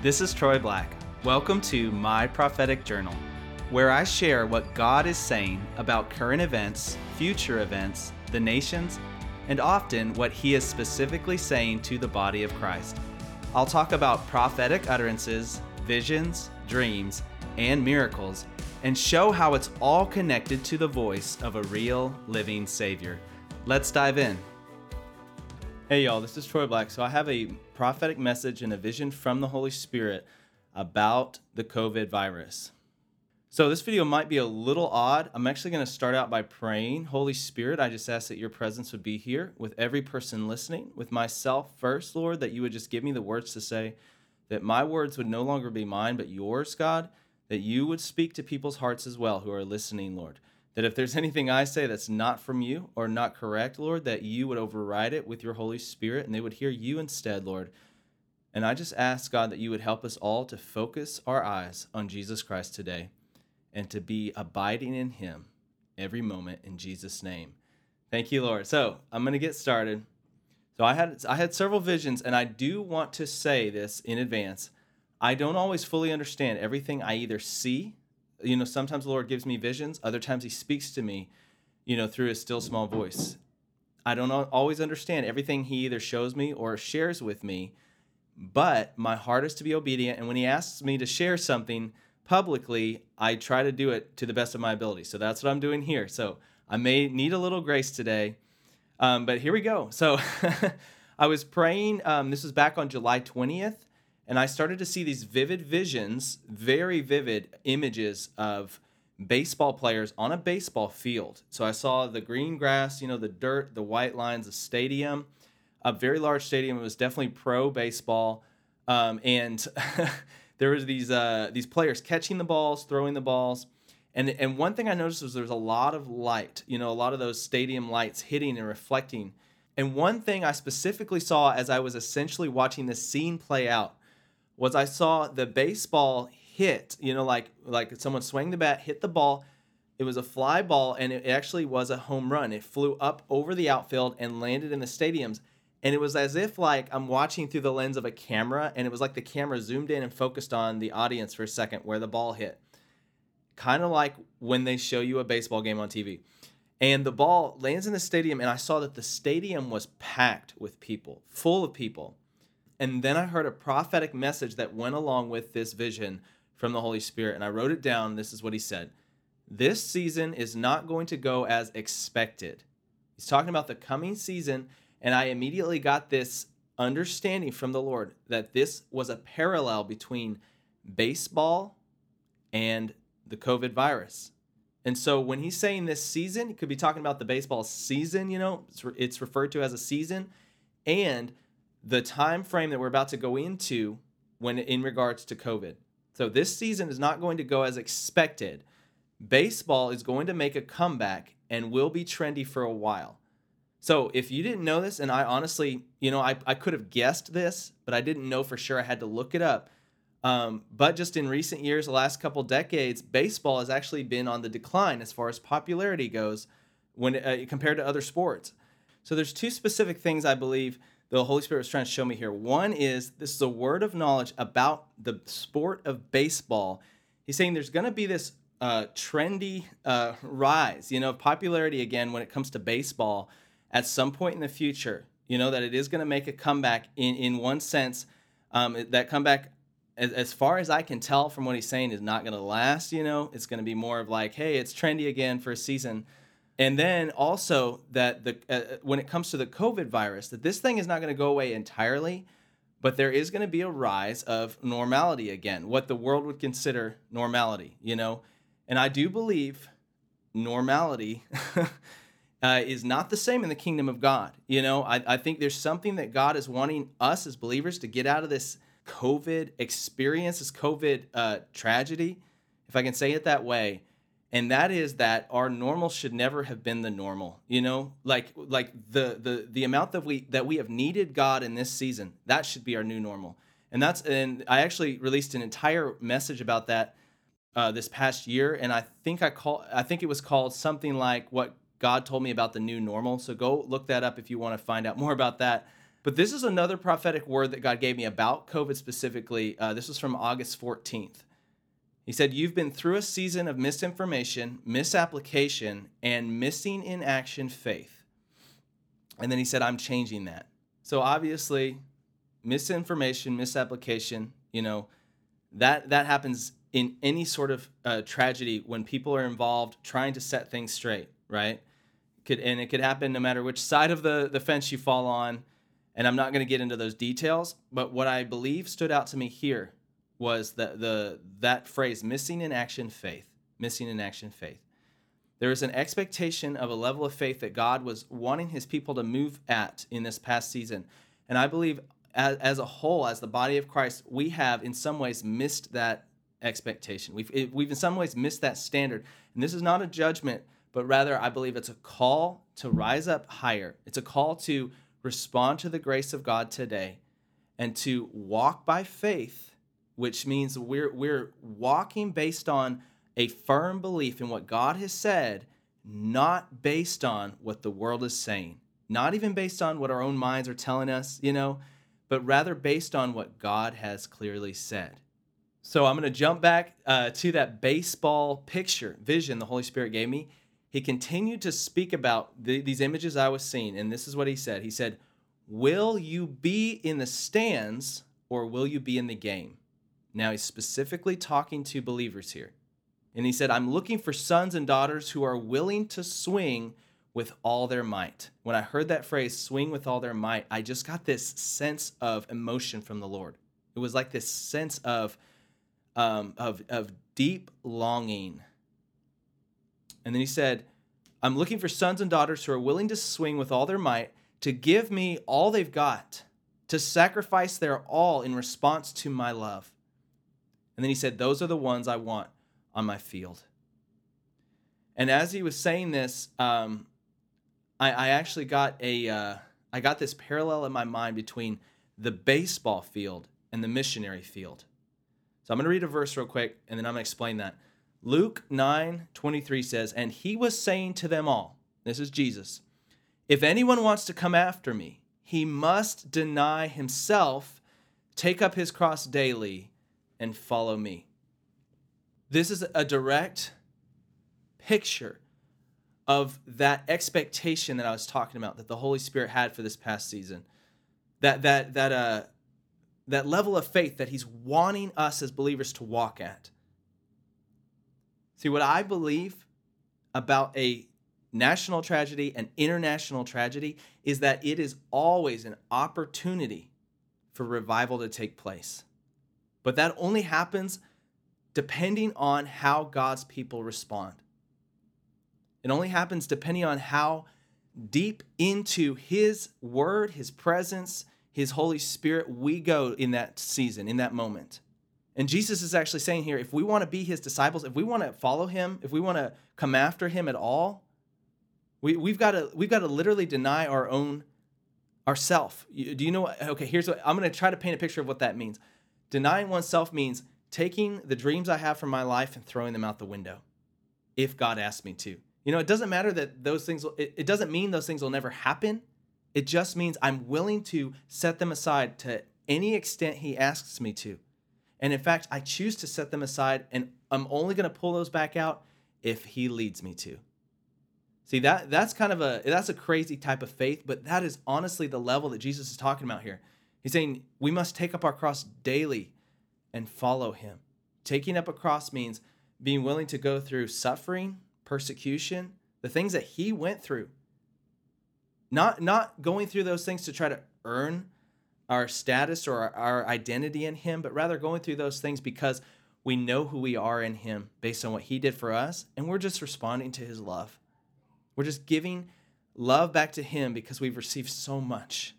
This is Troy Black. Welcome to My Prophetic Journal, where I share what God is saying about current events, future events, the nations, and often what He is specifically saying to the body of Christ. I'll talk about prophetic utterances, visions, dreams, and miracles, and show how it's all connected to the voice of a real, living Savior. Let's dive in. Hey, y'all, this is Troy Black. So, I have a prophetic message and a vision from the Holy Spirit about the COVID virus. So, this video might be a little odd. I'm actually going to start out by praying. Holy Spirit, I just ask that your presence would be here with every person listening, with myself first, Lord, that you would just give me the words to say, that my words would no longer be mine, but yours, God, that you would speak to people's hearts as well who are listening, Lord that if there's anything I say that's not from you or not correct, Lord, that you would override it with your Holy Spirit and they would hear you instead, Lord. And I just ask, God, that you would help us all to focus our eyes on Jesus Christ today and to be abiding in him every moment in Jesus' name. Thank you, Lord. So I'm going to get started. So I had I had several visions, and I do want to say this in advance. I don't always fully understand everything I either see you know, sometimes the Lord gives me visions, other times He speaks to me, you know, through His still small voice. I don't always understand everything He either shows me or shares with me, but my heart is to be obedient. And when He asks me to share something publicly, I try to do it to the best of my ability. So that's what I'm doing here. So I may need a little grace today, um, but here we go. So I was praying, um, this was back on July 20th and I started to see these vivid visions, very vivid images of baseball players on a baseball field. So I saw the green grass, you know, the dirt, the white lines, the stadium, a very large stadium. It was definitely pro baseball, um, and there was these uh, these players catching the balls, throwing the balls. And, and one thing I noticed was there was a lot of light, you know, a lot of those stadium lights hitting and reflecting. And one thing I specifically saw as I was essentially watching this scene play out was I saw the baseball hit, you know, like like someone swung the bat, hit the ball. It was a fly ball and it actually was a home run. It flew up over the outfield and landed in the stadiums. And it was as if like I'm watching through the lens of a camera and it was like the camera zoomed in and focused on the audience for a second where the ball hit. Kind of like when they show you a baseball game on TV. And the ball lands in the stadium and I saw that the stadium was packed with people, full of people. And then I heard a prophetic message that went along with this vision from the Holy Spirit. And I wrote it down. This is what he said This season is not going to go as expected. He's talking about the coming season. And I immediately got this understanding from the Lord that this was a parallel between baseball and the COVID virus. And so when he's saying this season, he could be talking about the baseball season, you know, it's, it's referred to as a season. And the time frame that we're about to go into when in regards to COVID. So this season is not going to go as expected. Baseball is going to make a comeback and will be trendy for a while. So if you didn't know this, and I honestly, you know, I, I could have guessed this, but I didn't know for sure. I had to look it up. Um, but just in recent years, the last couple decades, baseball has actually been on the decline as far as popularity goes when uh, compared to other sports. So there's two specific things I believe the Holy Spirit was trying to show me here. One is this is a word of knowledge about the sport of baseball. He's saying there's going to be this uh, trendy uh, rise, you know, of popularity again when it comes to baseball at some point in the future. You know that it is going to make a comeback in in one sense. Um, that comeback, as, as far as I can tell from what he's saying, is not going to last. You know, it's going to be more of like, hey, it's trendy again for a season and then also that the uh, uh, when it comes to the covid virus that this thing is not going to go away entirely but there is going to be a rise of normality again what the world would consider normality you know? And i do believe normality uh, is not the same in the kingdom of god you know? I, I think there's something that god is wanting us as believers to get out of this covid experience this covid uh, tragedy if i can say it that way and that is that our normal should never have been the normal you know like like the the the amount that we that we have needed god in this season that should be our new normal and that's and i actually released an entire message about that uh, this past year and i think i call i think it was called something like what god told me about the new normal so go look that up if you want to find out more about that But this is another prophetic word that God gave me about COVID specifically. Uh, this was from August 14th. He said, You've been through a season of misinformation, misapplication, and missing in action faith. And then he said, I'm changing that. So obviously, misinformation, misapplication, you know, that that happens in any sort of uh, tragedy when people are involved trying to set things straight, right? Could and it could happen no matter which side of the the fence you fall on. And I'm not going to get into those details, but what I believe stood out to me here was the the that phrase missing in action faith, missing in action faith. There is an expectation of a level of faith that God was wanting his people to move at in this past season. And I believe as, as a whole, as the body of Christ, we have in some ways missed that expectation. We've, we've in some ways missed that standard. And this is not a judgment, but rather I believe it's a call to rise up higher. It's a call to respond to the grace of God today and to walk by faith, which means we're, we're walking based on a firm belief in what God has said, not based on what the world is saying, not even based on what our own minds are telling us, you know, but rather based on what God has clearly said. So I'm going to jump back uh, to that baseball picture, vision the Holy Spirit gave me. He continued to speak about the, these images I was seeing, and this is what he said. He said, Will you be in the stands or will you be in the game? Now he's specifically talking to believers here. And he said, I'm looking for sons and daughters who are willing to swing with all their might. When I heard that phrase, swing with all their might, I just got this sense of emotion from the Lord. It was like this sense of, um, of, of deep longing. And then he said, I'm looking for sons and daughters who are willing to swing with all their might, to give me all they've got, to sacrifice their all in response to my love. And then he said, Those are the ones I want on my field. And as he was saying this, um, I, I actually got a uh, I got this parallel in my mind between the baseball field and the missionary field. So I'm going to read a verse real quick and then I'm going to explain that. Luke 9 23 says, And he was saying to them all, this is Jesus, if anyone wants to come after me, he must deny himself, take up his cross daily, and follow me. This is a direct picture of that expectation that I was talking about that the Holy Spirit had for this past season. That that that uh that level of faith that he's wanting us as believers to walk at. See what I believe about a national tragedy and international tragedy is that it is always an opportunity for revival to take place. But that only happens depending on how God's people respond. It only happens depending on how deep into His Word, His presence, His Holy Spirit we go in that season, in that moment. And Jesus is actually saying here if we want to be His disciples, if we want to follow Him, if we want to come after Him at all, we, we've got to we've got to literally deny our own ourself. Do you know what? Okay, here's what I'm going to try to paint a picture of what that means. Denying oneself means taking the dreams I have for my life and throwing them out the window if God asks me to. You know, it doesn't matter that those things, it, it doesn't mean those things will never happen. It just means I'm willing to set them aside to any extent He asks me to. And in fact, I choose to set them aside and I'm only going to pull those back out if He leads me to. See that that's kind of a that's a crazy type of faith, but that is honestly the level that Jesus is talking about here. He's saying we must take up our cross daily and follow him. Taking up a cross means being willing to go through suffering, persecution, the things that he went through. Not not going through those things to try to earn our status or our, our identity in him, but rather going through those things because we know who we are in him based on what he did for us and we're just responding to his love. We're just giving love back to him because we've received so much.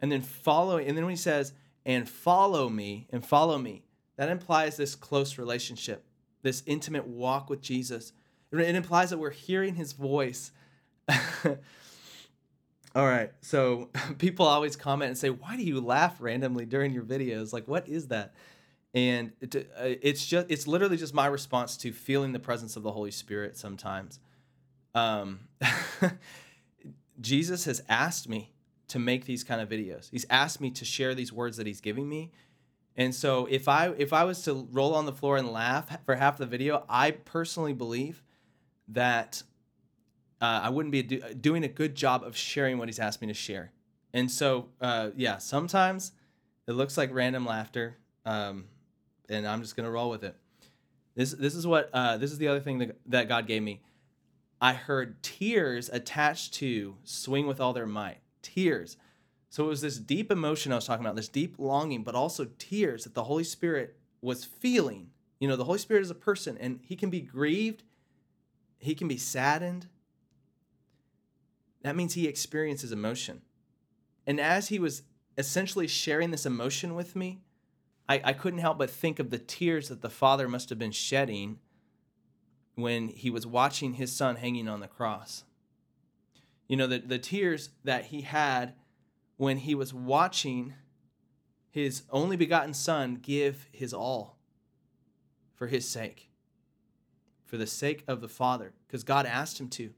And then following and then when he says and follow me and follow me, that implies this close relationship, this intimate walk with Jesus it implies that we're hearing his voice. All right. So people always comment and say, "Why do you laugh randomly during your videos? Like, what is that?" And uh, it's just it's literally just my response to feeling the presence of the Holy Spirit sometimes. Um, Jesus has asked me to make these kind of videos. He's asked me to share these words that he's giving me. And so if I if I was to roll on the floor and laugh for half the video, I personally believe that uh, I wouldn't be do, doing a good job of sharing what he's asked me to share. And so, uh, yeah, sometimes it looks like random laughter, um, and I'm just gonna roll with it. This this is what uh, this is the other thing that, that God gave me. I heard tears attached to "Swing with All Their Might." Tears. So it was this deep emotion I was talking about, this deep longing, but also tears that the Holy Spirit was feeling. You know, the Holy Spirit is a person, and He can be grieved, He can be saddened, that means he experiences emotion. And as he was essentially sharing this emotion with me, I, I couldn't help but think of the tears that the father must have been shedding when he was watching his son hanging on the cross. You know, the, the tears that he had when he was watching his only begotten son give his all for his sake, for the sake of the Father, because God asked him to.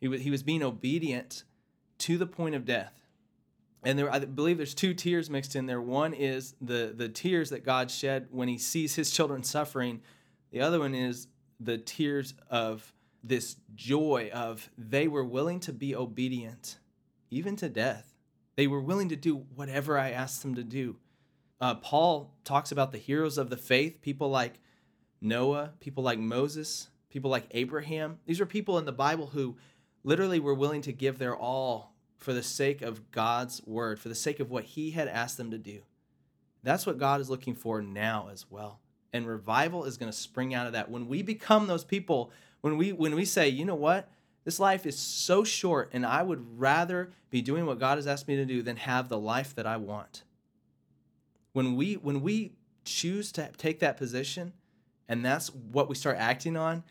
He was, he was being obedient to the point of death. And there, I believe there's two tears mixed in there. One is the, the tears that God shed when he sees his children suffering. The other one is the tears of this joy of they were willing to be obedient, even to death. They were willing to do whatever I asked them to do. Uh, Paul talks about the heroes of the faith, people like Noah, people like Moses, people like Abraham. These are people in the Bible who literally were willing to give their all for the sake of God's word, for the sake of what He had asked them to do. That's what God is looking for now as well. And revival is going to spring out of that. When we become those people, when we when we say, you know what? This life is so short, and I would rather be doing what God has asked me to do than have the life that I want. When we when we choose to take that position, and that's what we start acting on,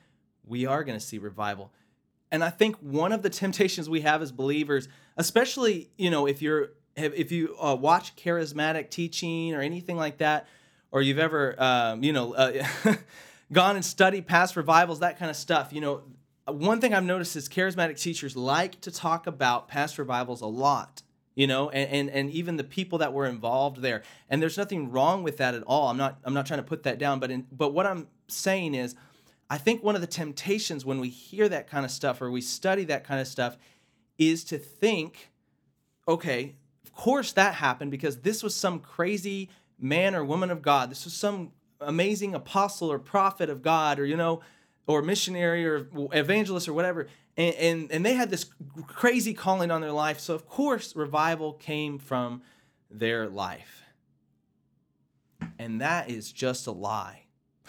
we are going to see revival. And I think one of the temptations we have as believers, especially you know if you're if you uh, watch charismatic teaching or anything like that, or you've ever um, you know uh, gone and studied past revivals, that kind of stuff, you know, one thing I've noticed is charismatic teachers like to talk about past revivals a lot you know and, and and even the people that were involved there. And there's nothing wrong with that at all. I'm not i'm not trying to put that down but in but what i'm saying is I think one of the temptations when we hear that kind of stuff or we study that kind of stuff is to think, okay, of course that happened because this was some crazy man or woman of God. This was some amazing apostle or prophet of God or, you know, or missionary or evangelist or whatever. And, and, and they had this crazy calling on their life. So, of course, revival came from their life. And that is just a lie.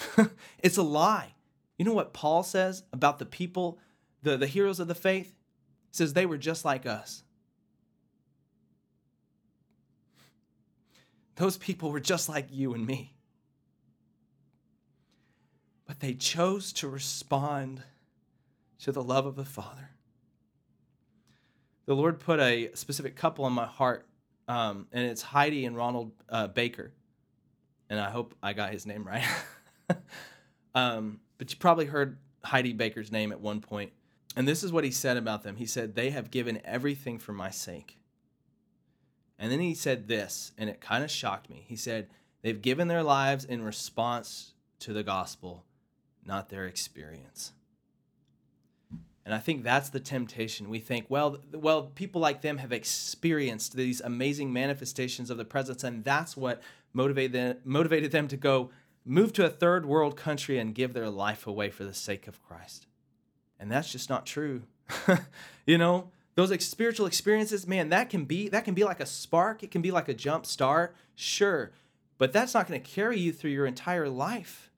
it's a lie. You know what Paul says about the people, the, the heroes of the faith? He says they were just like us. Those people were just like you and me. They chose to respond to the love of the Father. The Lord put a specific couple on my heart, um, and it's Heidi and Ronald uh, Baker. And I hope I got his name right. um, but you probably heard Heidi Baker's name at one point. And this is what he said about them. He said, They have given everything for my sake. And then he said this, and it kind of shocked me. He said, They've given their lives in response to the gospel, not their experience. And I think that's the temptation. We think, well, well, people like them have experienced these amazing manifestations of the presence, and that's what motivated them, motivated them to go move to a third world country and give their life away for the sake of Christ. And that's just not true. you know, those spiritual experiences, man, that can be that can be like a spark, it can be like a jump start, sure. But that's not going to carry you through your entire life.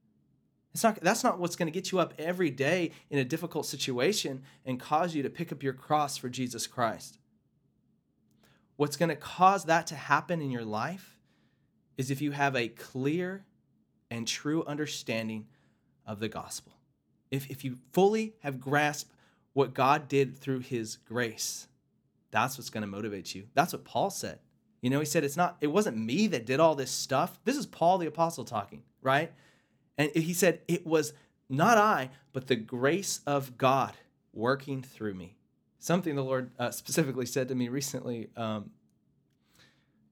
It's not that's not what's going to get you up every day in a difficult situation and cause you to pick up your cross for Jesus Christ. What's going to cause that to happen in your life is if you have a clear and true understanding of the gospel. If, if you fully have grasped what God did through his grace, that's what's going to motivate you. That's what Paul said. You know, he said, it's not, it wasn't me that did all this stuff. This is Paul the apostle talking, right? And he said, it was not I, but the grace of God working through me. something the Lord uh, specifically said to me recently. Um,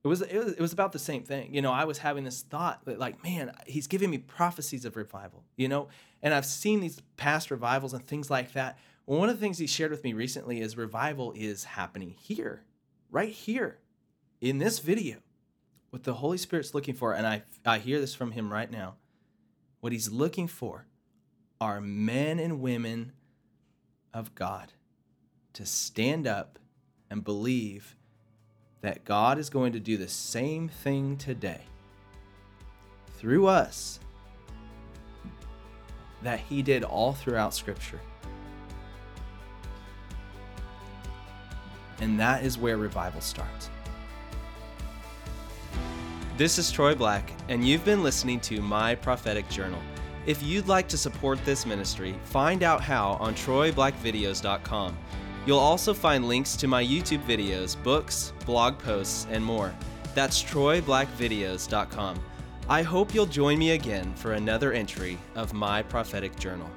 it was, it was it was about the same thing. You know, I was having this thought that like, man, he's giving me prophecies of revival. You know, and I've seen these past revivals and things like that. One of the things he shared with me recently is revival is happening here, right here, in this video. What the Holy Spirit's looking for, and I I hear this from him right now. What he's looking for are men and women of God to stand up and believe that God is going to do the same thing today through us that He did all throughout Scripture. And that is where revival starts. This is Troy Black, and you've been listening to My Prophetic Journal. If you'd like to support this ministry, find out how on TroyBlackVideos.com. You'll also find links to my YouTube videos, books, blog posts, and more. That's TroyBlackVideos.com. I hope you'll join me again for another entry of my prophetic journal.